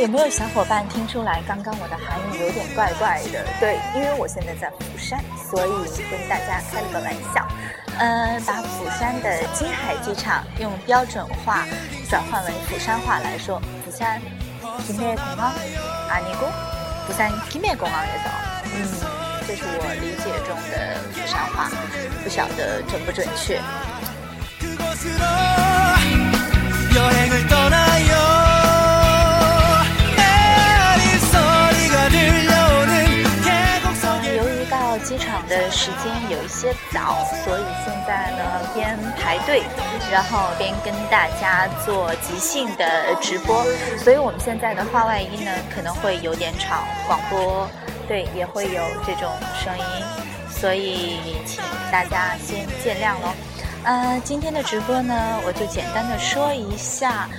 有没有小伙伴听出来，刚刚我的韩语有点怪怪的？对，因为我现在在釜山，所以跟大家开了个玩笑，呃，把釜山的金海机场用标准化转换为釜山话来说，釜山김해공항아니고釜山김해공항에서，嗯，这是我理解中的釜山话，不晓得准不准确。 时间有一些早，所以现在呢边排队，然后边跟大家做即兴的直播，所以我们现在的话外音呢可能会有点吵，广播对也会有这种声音，所以请大家先见谅喽。呃，今天的直播呢，我就简单的说一下，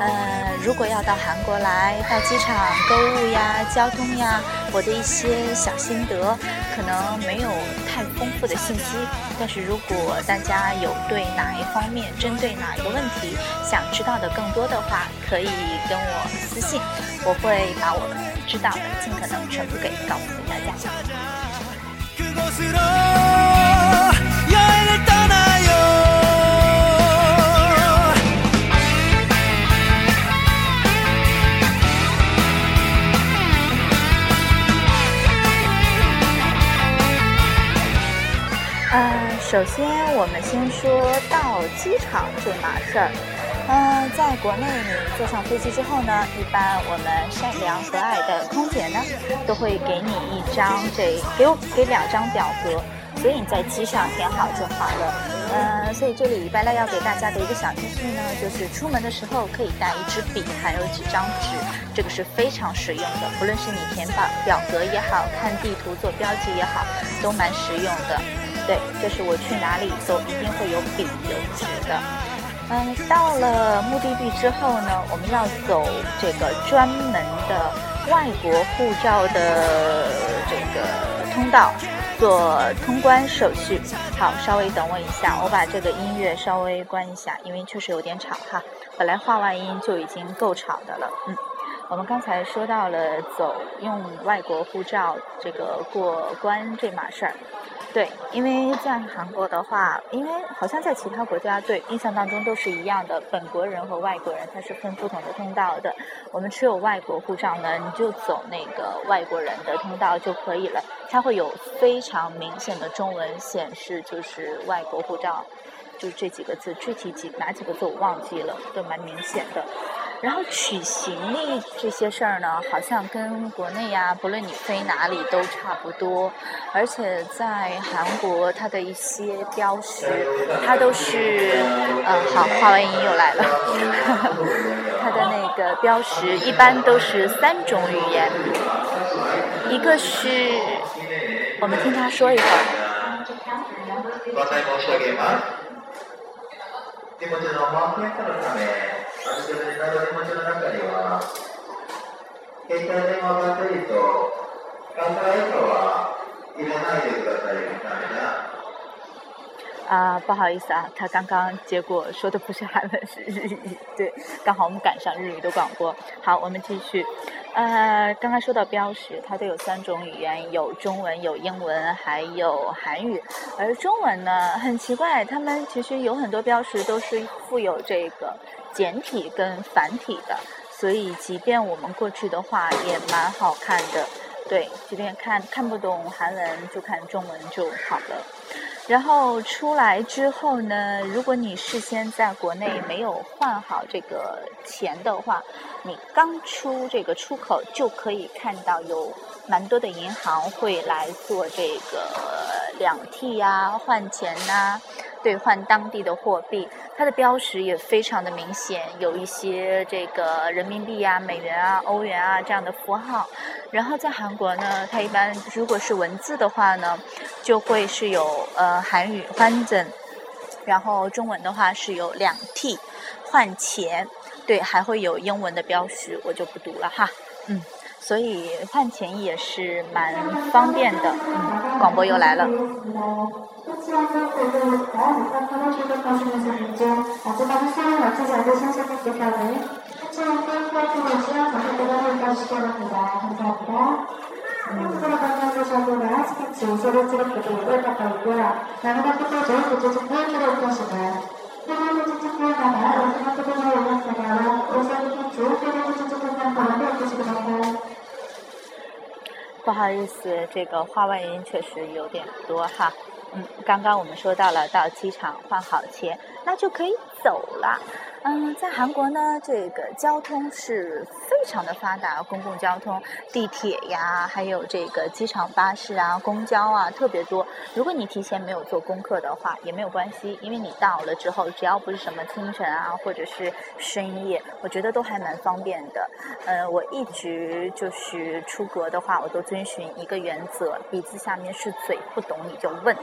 呃，如果要到韩国来，到机场购物呀、交通呀，我的一些小心得，可能没有太丰富的信息，但是如果大家有对哪一方面、针对哪一个问题想知道的更多的话，可以跟我私信，我会把我知道的尽可能全部给告诉大家。呃，首先我们先说到机场这码事儿。呃，在国内你坐上飞机之后呢，一般我们善良和蔼的空姐呢，都会给你一张这给我给两张表格，所以你在机上填好就好了。呃，所以这里拜拉要给大家的一个小提示呢，就是出门的时候可以带一支笔，还有几张纸，这个是非常实用的。不论是你填表表格也好看地图做标记也好，都蛮实用的。对，就是我去哪里都一定会有笔有纸的。嗯，到了目的地之后呢，我们要走这个专门的外国护照的这个通道，做通关手续。好，稍微等我一下，我把这个音乐稍微关一下，因为确实有点吵哈。本来话外音就已经够吵的了，嗯。我们刚才说到了走用外国护照这个过关这码事儿，对，因为在韩国的话，因为好像在其他国家对印象当中都是一样的，本国人和外国人他是分不同的通道的。我们持有外国护照呢，你就走那个外国人的通道就可以了，它会有非常明显的中文显示，就是外国护照，就是这几个字，具体几哪几个字我忘记了，都蛮明显的。然后取行李这些事儿呢，好像跟国内呀，不论你飞哪里都差不多。而且在韩国，它的一些标识，它都是，呃，好，话外音又来了。它的那个标识一般都是三种语言，一个是，我们听他说一会儿。ご案内申し上げます。荷物の マーケットのため、預けるなど荷物の中には、携帯電話バッテリーと乾杯以下は入れないでくださいみたいな。啊，不好意思啊，他刚刚结果说的不是韩文，是日语。对，刚好我们赶上日语的广播。好，我们继续。呃，刚刚说到标识，它都有三种语言，有中文、有英文，还有韩语。而中文呢，很奇怪，他们其实有很多标识都是附有这个简体跟繁体的，所以即便我们过去的话，也蛮好看的。对，即便看看不懂韩文，就看中文就好了。然后出来之后呢，如果你事先在国内没有换好这个钱的话，你刚出这个出口就可以看到有蛮多的银行会来做这个两替呀、换钱呐、兑换当地的货币，它的标识也非常的明显，有一些这个人民币啊、美元啊、欧元啊这样的符号。然后在韩国呢，它一般如果是文字的话呢，就会是有呃韩语换整，然后中文的话是有两 T 换钱，对，还会有英文的标识，我就不读了哈，嗯。所以换钱也是蛮方便的。嗯，广播又来了。不好意思，这个话外音确实有点多哈。嗯，刚刚我们说到了到机场换好钱，那就可以走了。嗯，在韩国呢，这个交通是非常的发达，公共交通、地铁呀，还有这个机场巴士啊、公交啊，特别多。如果你提前没有做功课的话，也没有关系，因为你到了之后，只要不是什么清晨啊，或者是深夜，我觉得都还蛮方便的。呃，我一直就是出国的话，我都遵循一个原则：鼻子下面是嘴，不懂你就问，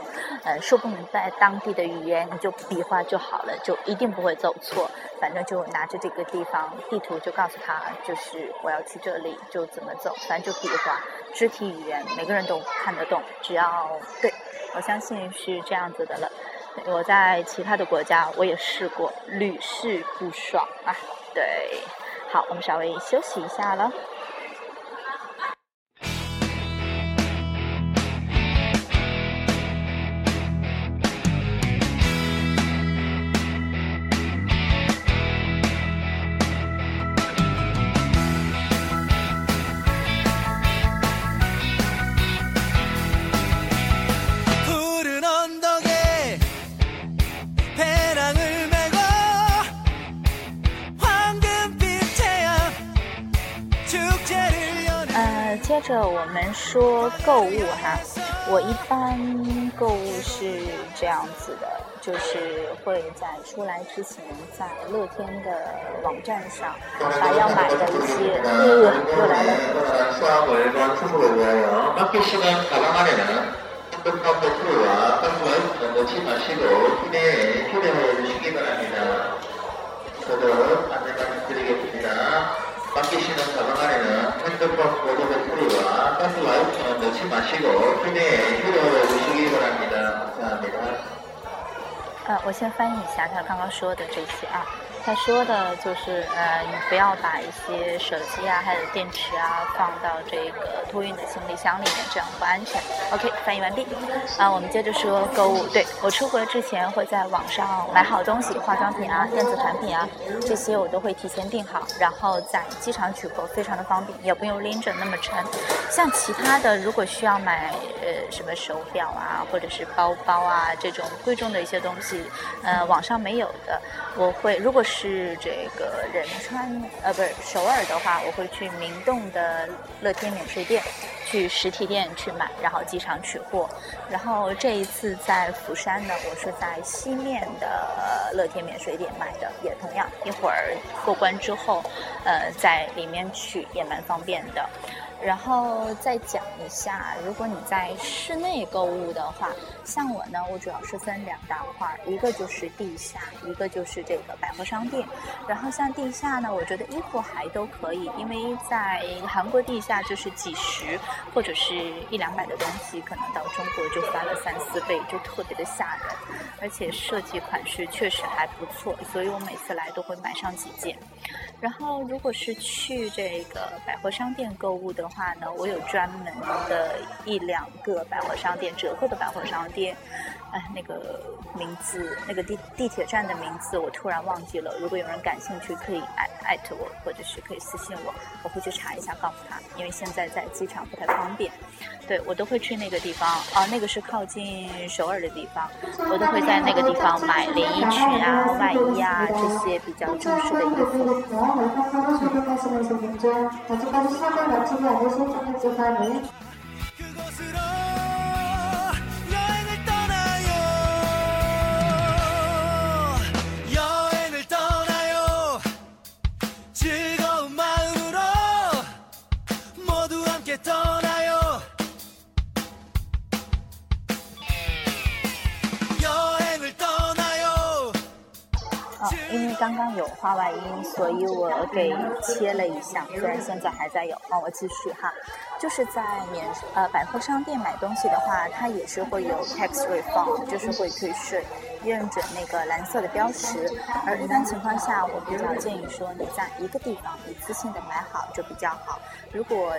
呃，说不明白当地的语言，你就比划就好了，就一定不会走错。反正就拿着这个地方地图，就告诉他，就是我要去这里，就怎么走，反正就比划，肢体语言每个人都看得懂，只要对，我相信是这样子的了。我在其他的国家我也试过，屡试不爽啊。对，好，我们稍微休息一下了。接着我们说购物哈，我一般购物是这样子的，就是会在出来之前，在乐天的网站上把要买的一些，呃，又来了。 ကိုသူနဲ့ 呃，我先翻译一下他刚刚说的这些啊。他说的就是，呃，你不要把一些手机啊，还有电池啊，放到这个托运的行李箱里面，这样不安全。OK，翻译完毕。啊，我们接着说购物。对我出国之前会在网上买好东西，化妆品啊、电子产品啊，这些我都会提前订好，然后在机场取货，非常的方便，也不用拎着那么沉。像其他的，如果需要买呃什么手表啊，或者是包包啊这种贵重的一些东西，呃，网上没有的，我会如果是这个仁川呃不是首尔的话，我会去明洞的乐天免税店，去实体店去买，然后机场取货。然后这一次在釜山呢，我是在西面的乐天免税店买的，也同样一会儿过关之后，呃，在里面取也蛮方便的。然后再讲一下，如果你在室内购物的话，像我呢，我主要是分两大块，一个就是地下，一个就是这个百货商店。然后像地下呢，我觉得衣服还都可以，因为在韩国地下就是几十或者是一两百的东西，可能到中国就翻了三四倍，就特别的吓人。而且设计款式确实还不错，所以我每次来都会买上几件。然后如果是去这个百货商店购物的话呢，我有专门的一两个百货商店，折扣的百货商店。哎，那个名字，那个地地铁站的名字，我突然忘记了。如果有人感兴趣，可以艾艾特我，或者是可以私信我，我会去查一下，告诉他。因为现在在机场不太方便。对我都会去那个地方，啊，那个是靠近首尔的地方，我都会在那个地方买连衣裙啊、外衣啊这些比较正式的衣服。よろしくお願。刚刚有话外音，所以我给切了一下，虽然现在还在有。哦，我继续哈，就是在免呃百货商店买东西的话，它也是会有 tax refund，就是会退税，认准那个蓝色的标识。而一般情况下，我比较建议说你在一个地方一次性的买好就比较好。如果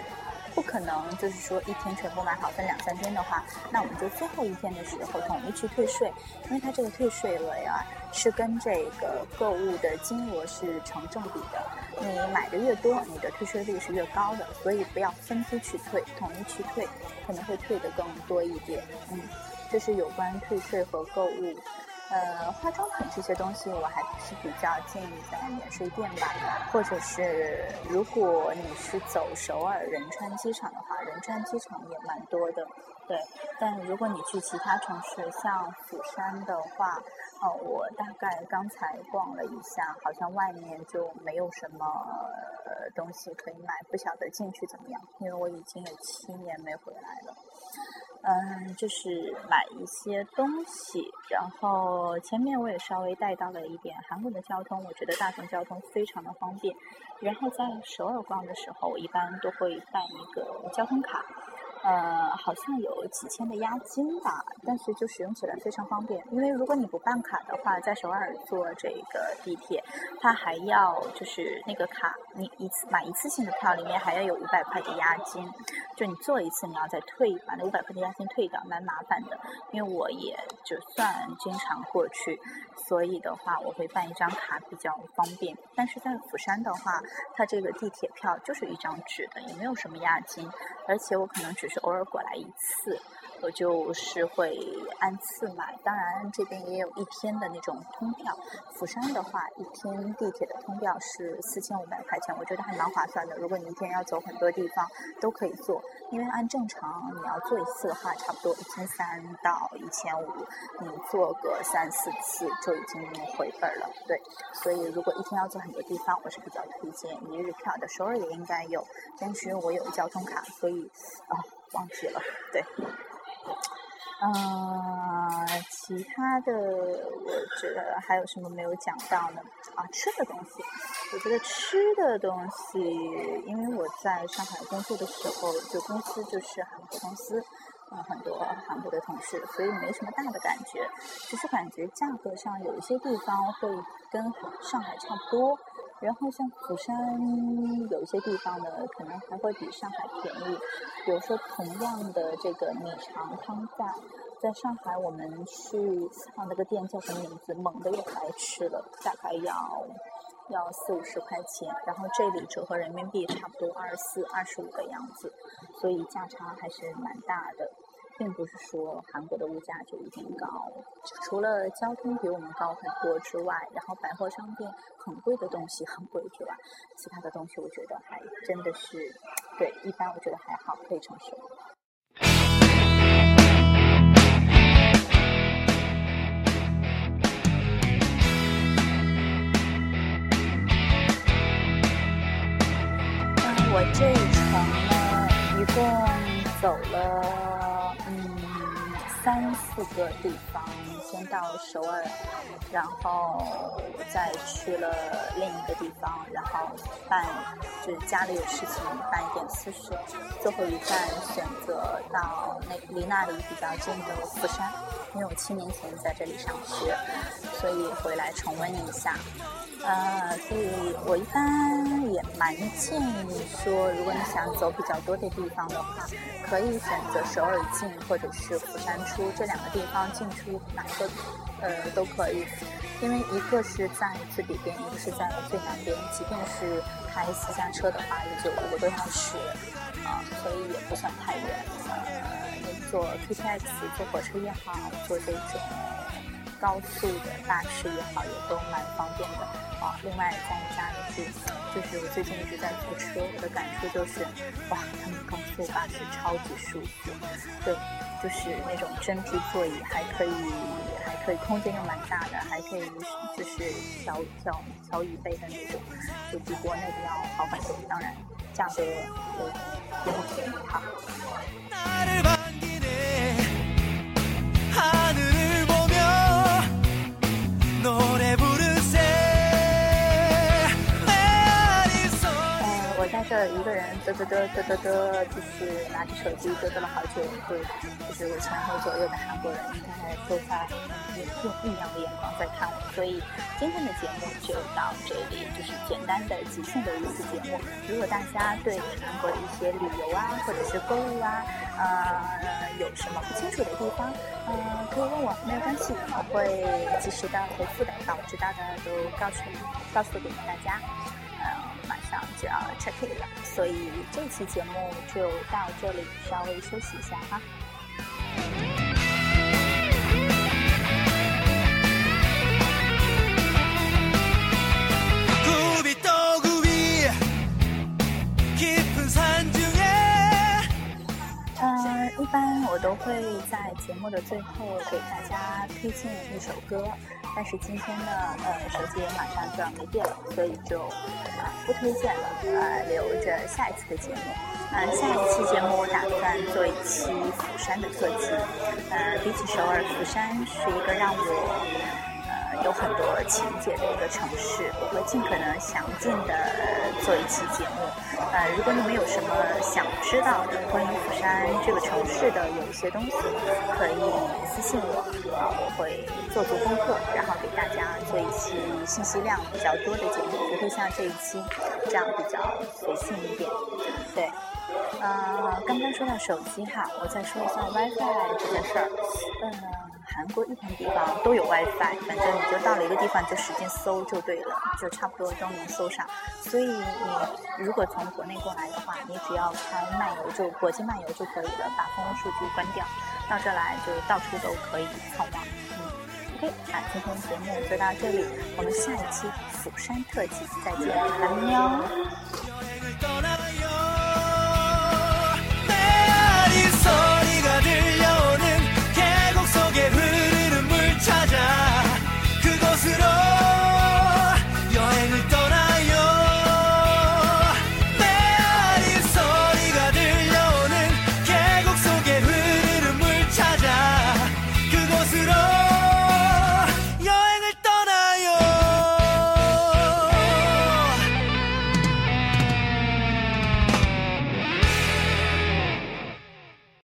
不可能，就是说一天全部买好分两三天的话，那我们就最后一天的时候统一去退税，因为它这个退税额呀是跟这个购物的金额是成正比的，你买的越多，你的退税率是越高的，所以不要分批去退，统一去退可能会退的更多一点。嗯，这是有关退税和购物。呃，化妆品这些东西我还是比较建议在免税店吧，或者是如果你是走首尔仁川机场的话，仁川机场也蛮多的，对。但如果你去其他城市，像釜山的话，哦，我大概刚才逛了一下，好像外面就没有什么呃东西可以买，不晓得进去怎么样，因为我已经有七年没回来了。嗯，就是买一些东西，然后前面我也稍微带到了一点韩国的交通，我觉得大众交通非常的方便。然后在首尔逛的时候，我一般都会办一个交通卡。呃，好像有几千的押金吧，但是就使用起来非常方便。因为如果你不办卡的话，在首尔坐这个地铁，它还要就是那个卡，你一次买一次性的票里面还要有五百块的押金，就你坐一次你要再退把那五百块的押金退掉，蛮麻烦的。因为我也就算经常过去，所以的话我会办一张卡比较方便。但是在釜山的话，它这个地铁票就是一张纸的，也没有什么押金，而且我可能只是偶尔过来一次，我就是会按次买。当然，这边也有一天的那种通票。釜山的话，一天地铁的通票是四千五百块钱，我觉得还蛮划算的。如果你一天要走很多地方，都可以坐。因为按正常你要坐一次的话，差不多一千三到一千五，你坐个三四次就已经回本了。对，所以如果一天要坐很多地方，我是比较推荐一日票的。首尔也应该有，但是我有交通卡，所以。啊，忘记了，对，嗯，其他的我觉得还有什么没有讲到呢？啊，吃的东西，我觉得吃的东西，因为我在上海工作的时候，就公司就是韩国公司，啊，很多韩国的同事，所以没什么大的感觉，只是感觉价格上有一些地方会跟上海差不多。然后像釜山有一些地方呢，可能还会比上海便宜。比如说同样的这个米肠汤饭，在上海我们去啊那个店叫什么名字？猛的也来吃了，大概要要四五十块钱。然后这里折合人民币差不多二十四、二十五的样子，所以价差还是蛮大的。并不是说韩国的物价就一定高，除了交通比我们高很多之外，然后百货商店很贵的东西很贵之外，其他的东西我觉得还真的是，对，一般我觉得还好，可以承受。我这一程呢，一共走了。四个地方，先到首尔，然后再去了另一个地方，然后办就是家里有事情办一点私事，最后一站选择到那离那里比较近的釜山，因为我七年前在这里上学，所以回来重温一下。呃，所以我一般也蛮建议说，如果你想走比较多的地方的话，可以选择首尔进或者是釜山出这两个地方进出哪个呃都可以，因为一个是在最北边，一个是在最南边，即便是开私家车的话，也就五个多小时啊，所以也不算太远。呃，你坐 KTX 坐火车也好，坐这种。高速的巴士也好，也都蛮方便的啊。另外在家里是，就是我最近一直在坐车，我的感触就是，哇，他们高速巴士超级舒服，对，就是那种真皮座椅，还可以，还可以空间又蛮大的，还可以就是调调调椅背的那种，就比国内的要好很多。当然，价格也也很便宜哈。儿一个人嘚嘚嘚嘚嘚嘚，就是拿着手机嘚嘚了好久，对，就是我前后左右的韩国人应该都在用异样的眼光在看我。所以今天的节目就到这里，就是简单的即兴的一次节目。如果大家对韩国的一些旅游啊，或者是购物啊，呃，有什么不清楚的地方，呃，可以问我，没有关系，我会及时的回复的，把我知道的都告诉告诉给大家。呃，上就要 check in 了，所以这期节目就到这里，稍微休息一下哈。我都会在节目的最后给大家推荐一首歌，但是今天呢，呃，手机也马上就要没电了，所以就啊、不推荐了，呃，留着下一次的节目。呃，下一期节目我打算做一期釜山的特辑。呃，比起首尔，釜山是一个让我呃有很多情节的一个城市，我会尽可能详尽的做一期节目。呃，如果你们有什么想知道的关于釜山这个城市的有一些东西，可以私信我，我会做足功课，然后给大家做一期信息量比较多的节目，不会像这一期这样比较随性一点。对。呃，刚刚说到手机哈，我再说一下 WiFi 这件事儿。嗯、韩国一盘地方都有 WiFi，反正你就到了一个地方就使劲搜就对了，就差不多都能搜上。所以你如果从国内过来的话，你只要开漫游就国际漫游就可以了，把蜂窝数据关掉，到这来就到处都可以好网。嗯，OK，那今天节目就到这里，我们下一期釜山特辑再见，拜拜。